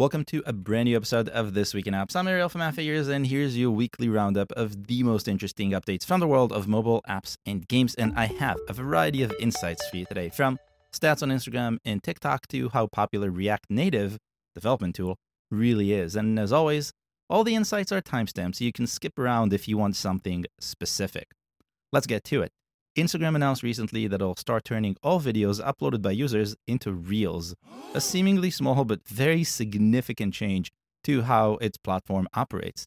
Welcome to a brand new episode of This Week in Apps. I'm Ariel from Appfigures, and here's your weekly roundup of the most interesting updates from the world of mobile apps and games. And I have a variety of insights for you today, from stats on Instagram and TikTok to how popular React Native development tool really is. And as always, all the insights are timestamped, so you can skip around if you want something specific. Let's get to it. Instagram announced recently that it'll start turning all videos uploaded by users into Reels, a seemingly small but very significant change to how its platform operates.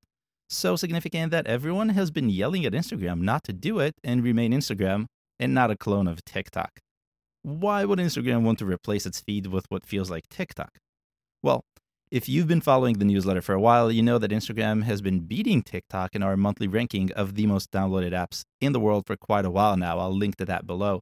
So significant that everyone has been yelling at Instagram not to do it and remain Instagram and not a clone of TikTok. Why would Instagram want to replace its feed with what feels like TikTok? Well, if you've been following the newsletter for a while, you know that Instagram has been beating TikTok in our monthly ranking of the most downloaded apps in the world for quite a while now. I'll link to that below.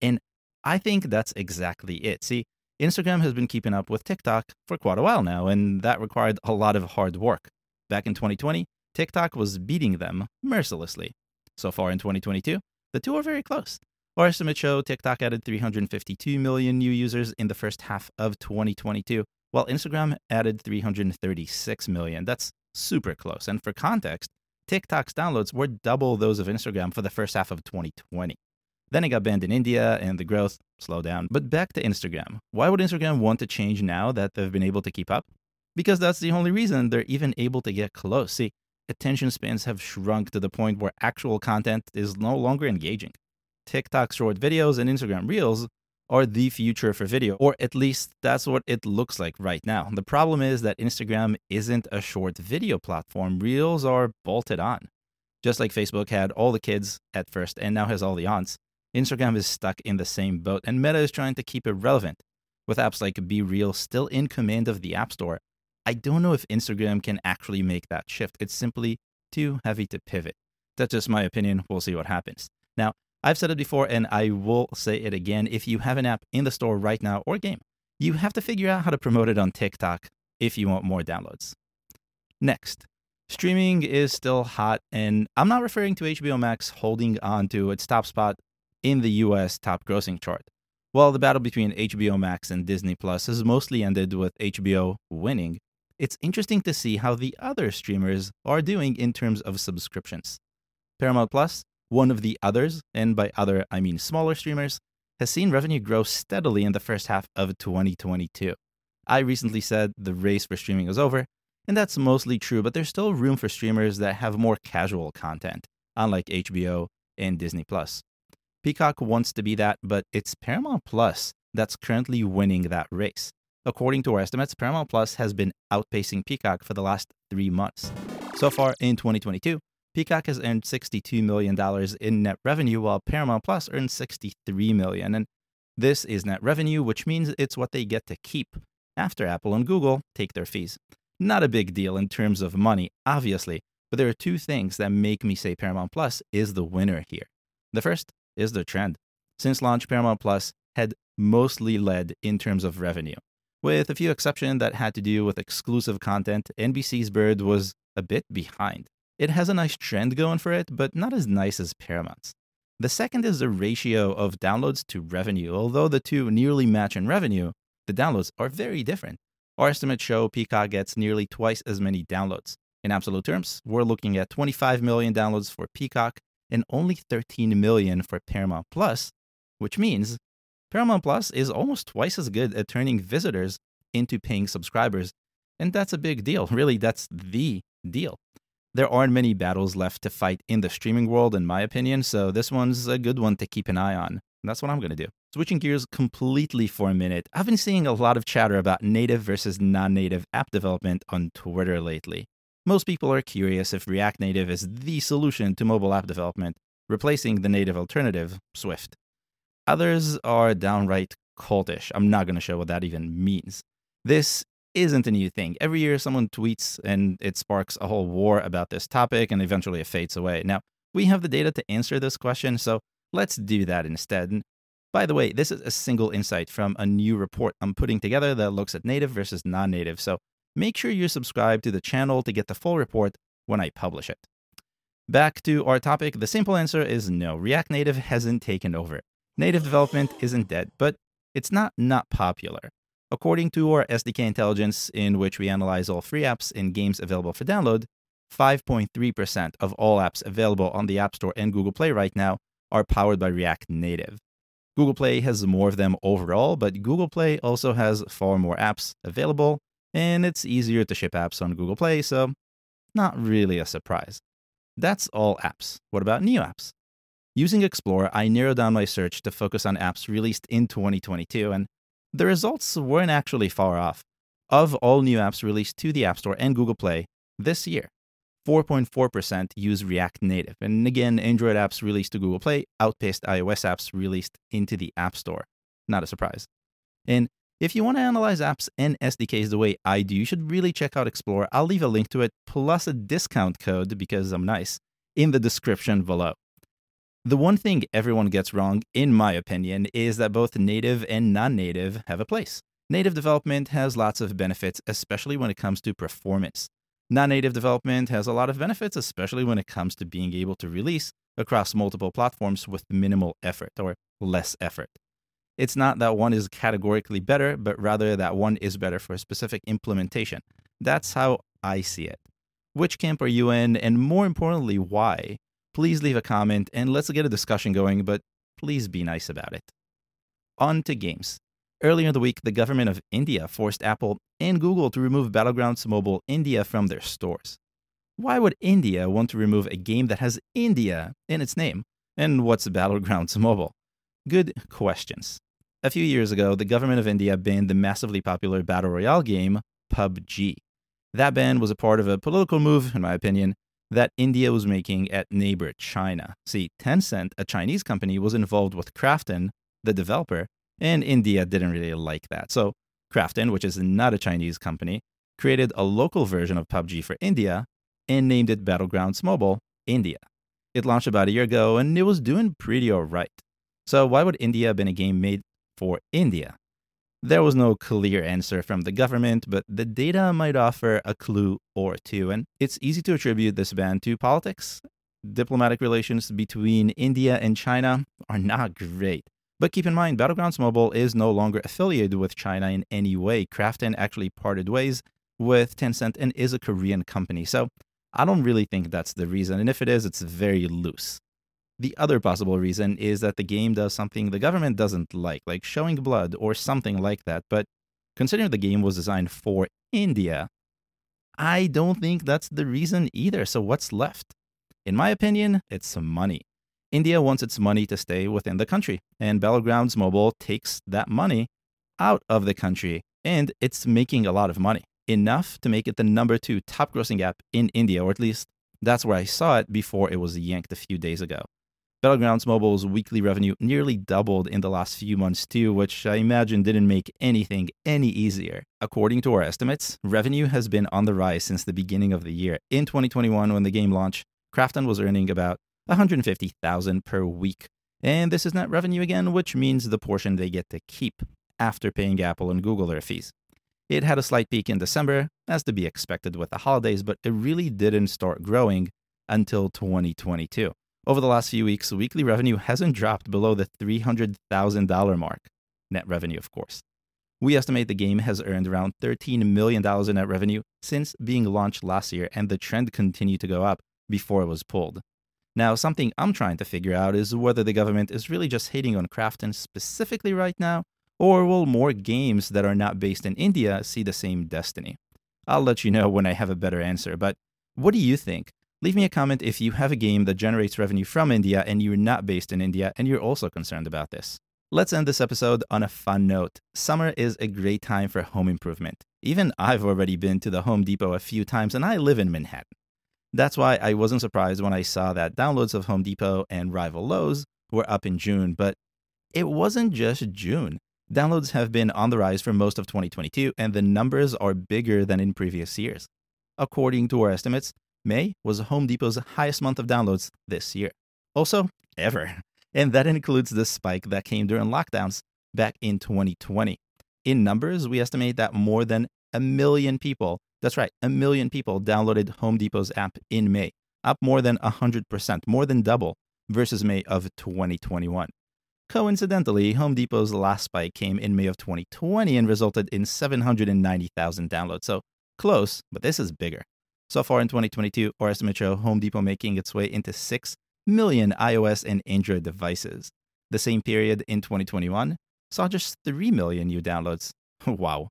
And I think that's exactly it. See, Instagram has been keeping up with TikTok for quite a while now, and that required a lot of hard work. Back in 2020, TikTok was beating them mercilessly. So far in 2022, the two are very close. Our estimates show TikTok added 352 million new users in the first half of 2022, while Instagram added 336 million. That's super close. And for context, TikTok's downloads were double those of Instagram for the first half of 2020. Then it got banned in India and the growth slowed down. But back to Instagram. Why would Instagram want to change now that they've been able to keep up? Because that's the only reason they're even able to get close. See, attention spans have shrunk to the point where actual content is no longer engaging. TikTok short videos and Instagram reels are the future for video, or at least that's what it looks like right now. The problem is that Instagram isn't a short video platform, Reels are bolted on. Just like Facebook had all the kids at first and now has all the aunts, Instagram is stuck in the same boat, and Meta is trying to keep it relevant. With apps like BeReal still in command of the App Store, I don't know if Instagram can actually make that shift. It's simply too heavy to pivot. That's just my opinion. We'll see what happens. Now, I've said it before and I will say it again. If you have an app in the store right now or game, you have to figure out how to promote it on TikTok if you want more downloads. Next, streaming is still hot, and I'm not referring to HBO Max holding on to its top spot in the US top grossing chart. While the battle between HBO Max and Disney Plus has mostly ended with HBO winning, it's interesting to see how the other streamers are doing in terms of subscriptions. Paramount Plus one of the others, and by other I mean smaller streamers, has seen revenue grow steadily in the first half of 2022. I recently said the race for streaming is over, and that's mostly true, but there's still room for streamers that have more casual content, unlike HBO and Disney Plus. Peacock wants to be that, but it's Paramount Plus that's currently winning that race. According to our estimates, Paramount Plus has been outpacing Peacock for the last three months. So far in 2022, Peacock has earned $62 million in net revenue, while Paramount Plus earned 63 million. And this is net revenue, which means it's what they get to keep after Apple and Google take their fees. Not a big deal in terms of money, obviously, but there are two things that make me say Paramount Plus is the winner here. The first is the trend. Since launch, Paramount Plus had mostly led in terms of revenue. With a few exceptions that had to do with exclusive content, NBC's Bird was a bit behind. It has a nice trend going for it, but not as nice as Paramount's. The second is the ratio of downloads to revenue. Although the two nearly match in revenue, the downloads are very different. Our estimates show Peacock gets nearly twice as many downloads. In absolute terms, we're looking at 25 million downloads for Peacock and only 13 million for Paramount Plus, which means Paramount Plus is almost twice as good at turning visitors into paying subscribers. And that's a big deal. Really, that's the deal there aren't many battles left to fight in the streaming world, in my opinion, so this one's a good one to keep an eye on. That's what I'm going to do. Switching gears completely for a minute, I've been seeing a lot of chatter about native versus non native app development on Twitter lately. Most people are curious if React Native is the solution to mobile app development, replacing the native alternative, Swift. Others are downright cultish. I'm not going to show what that even means. This isn't a new thing. Every year, someone tweets and it sparks a whole war about this topic, and eventually it fades away. Now, we have the data to answer this question, so let's do that instead. And by the way, this is a single insight from a new report I'm putting together that looks at native versus non native. So make sure you subscribe to the channel to get the full report when I publish it. Back to our topic, the simple answer is no. React Native hasn't taken over. Native development isn't dead, but it's not not popular. According to our SDK intelligence, in which we analyze all free apps and games available for download, 5.3% of all apps available on the App Store and Google Play right now are powered by React Native. Google Play has more of them overall, but Google Play also has far more apps available, and it's easier to ship apps on Google Play, so not really a surprise. That's all apps. What about new apps? Using Explorer, I narrowed down my search to focus on apps released in 2022, and the results weren't actually far off. Of all new apps released to the App Store and Google Play this year, 4.4% use React Native. And again, Android apps released to Google Play outpaced iOS apps released into the App Store. Not a surprise. And if you want to analyze apps and SDKs the way I do, you should really check out Explore. I'll leave a link to it plus a discount code because I'm nice in the description below. The one thing everyone gets wrong, in my opinion, is that both native and non native have a place. Native development has lots of benefits, especially when it comes to performance. Non native development has a lot of benefits, especially when it comes to being able to release across multiple platforms with minimal effort or less effort. It's not that one is categorically better, but rather that one is better for a specific implementation. That's how I see it. Which camp are you in, and more importantly, why? Please leave a comment and let's get a discussion going, but please be nice about it. On to games. Earlier in the week, the government of India forced Apple and Google to remove Battlegrounds Mobile India from their stores. Why would India want to remove a game that has India in its name? And what's Battlegrounds Mobile? Good questions. A few years ago, the government of India banned the massively popular battle royale game PUBG. That ban was a part of a political move, in my opinion, that India was making at neighbor China. See, Tencent, a Chinese company, was involved with Krafton, the developer, and India didn't really like that. So, Krafton, which is not a Chinese company, created a local version of PUBG for India and named it Battlegrounds Mobile India. It launched about a year ago and it was doing pretty alright. So, why would India ban a game made for India? There was no clear answer from the government, but the data might offer a clue or two, and it's easy to attribute this ban to politics. Diplomatic relations between India and China are not great. But keep in mind, Battlegrounds Mobile is no longer affiliated with China in any way. Krafton actually parted ways with Tencent and is a Korean company. So I don't really think that's the reason. And if it is, it's very loose. The other possible reason is that the game does something the government doesn't like, like showing blood or something like that. But considering the game was designed for India, I don't think that's the reason either. So, what's left? In my opinion, it's some money. India wants its money to stay within the country, and Battlegrounds Mobile takes that money out of the country, and it's making a lot of money. Enough to make it the number two top grossing app in India, or at least that's where I saw it before it was yanked a few days ago. Battlegrounds Mobile's weekly revenue nearly doubled in the last few months too, which I imagine didn't make anything any easier. According to our estimates, revenue has been on the rise since the beginning of the year. In 2021, when the game launched, Krafton was earning about 150,000 per week. And this is net revenue again, which means the portion they get to keep after paying Apple and Google their fees. It had a slight peak in December, as to be expected with the holidays, but it really didn't start growing until 2022. Over the last few weeks, weekly revenue hasn't dropped below the $300,000 mark. Net revenue, of course. We estimate the game has earned around $13 million in net revenue since being launched last year, and the trend continued to go up before it was pulled. Now, something I'm trying to figure out is whether the government is really just hating on Krafton specifically right now, or will more games that are not based in India see the same destiny? I'll let you know when I have a better answer, but what do you think? Leave me a comment if you have a game that generates revenue from India and you're not based in India and you're also concerned about this. Let's end this episode on a fun note. Summer is a great time for home improvement. Even I've already been to the Home Depot a few times and I live in Manhattan. That's why I wasn't surprised when I saw that downloads of Home Depot and rival Lowe's were up in June, but it wasn't just June. Downloads have been on the rise for most of 2022, and the numbers are bigger than in previous years. According to our estimates, May was Home Depot's highest month of downloads this year. Also, ever. And that includes the spike that came during lockdowns back in 2020. In numbers, we estimate that more than a million people, that's right, a million people downloaded Home Depot's app in May, up more than 100%, more than double versus May of 2021. Coincidentally, Home Depot's last spike came in May of 2020 and resulted in 790,000 downloads. So close, but this is bigger. So far in 2022, our estimates show Home Depot making its way into 6 million iOS and Android devices. The same period in 2021 saw just 3 million new downloads. wow.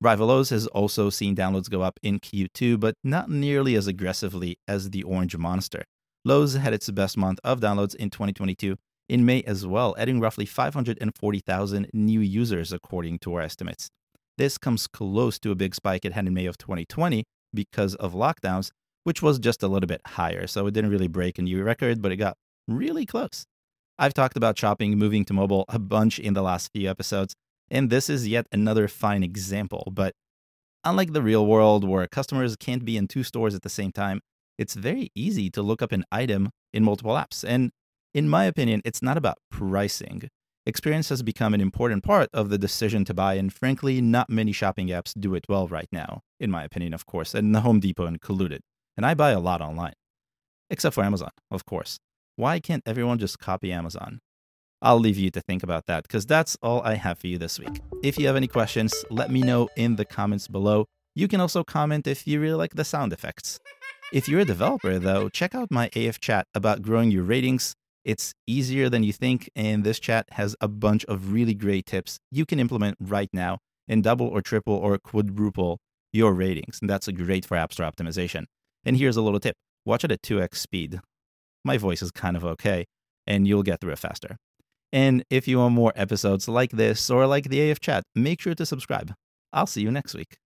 Rival Lowe's has also seen downloads go up in Q2, but not nearly as aggressively as the Orange Monster. Lowe's had its best month of downloads in 2022 in May as well, adding roughly 540,000 new users according to our estimates. This comes close to a big spike it had in May of 2020 because of lockdowns, which was just a little bit higher. So it didn't really break a new record, but it got really close. I've talked about shopping moving to mobile a bunch in the last few episodes, and this is yet another fine example. But unlike the real world where customers can't be in two stores at the same time, it's very easy to look up an item in multiple apps. And in my opinion, it's not about pricing. Experience has become an important part of the decision to buy, and frankly, not many shopping apps do it well right now, in my opinion, of course, and the Home Depot included. And I buy a lot online. Except for Amazon, of course. Why can't everyone just copy Amazon? I'll leave you to think about that because that's all I have for you this week. If you have any questions, let me know in the comments below. You can also comment if you really like the sound effects. If you're a developer, though, check out my AF chat about growing your ratings. It's easier than you think, and this chat has a bunch of really great tips you can implement right now and double or triple or quadruple your ratings. And that's great for App Store optimization. And here's a little tip watch it at 2x speed my voice is kind of okay, and you'll get through it faster. And if you want more episodes like this or like the AF chat, make sure to subscribe. I'll see you next week.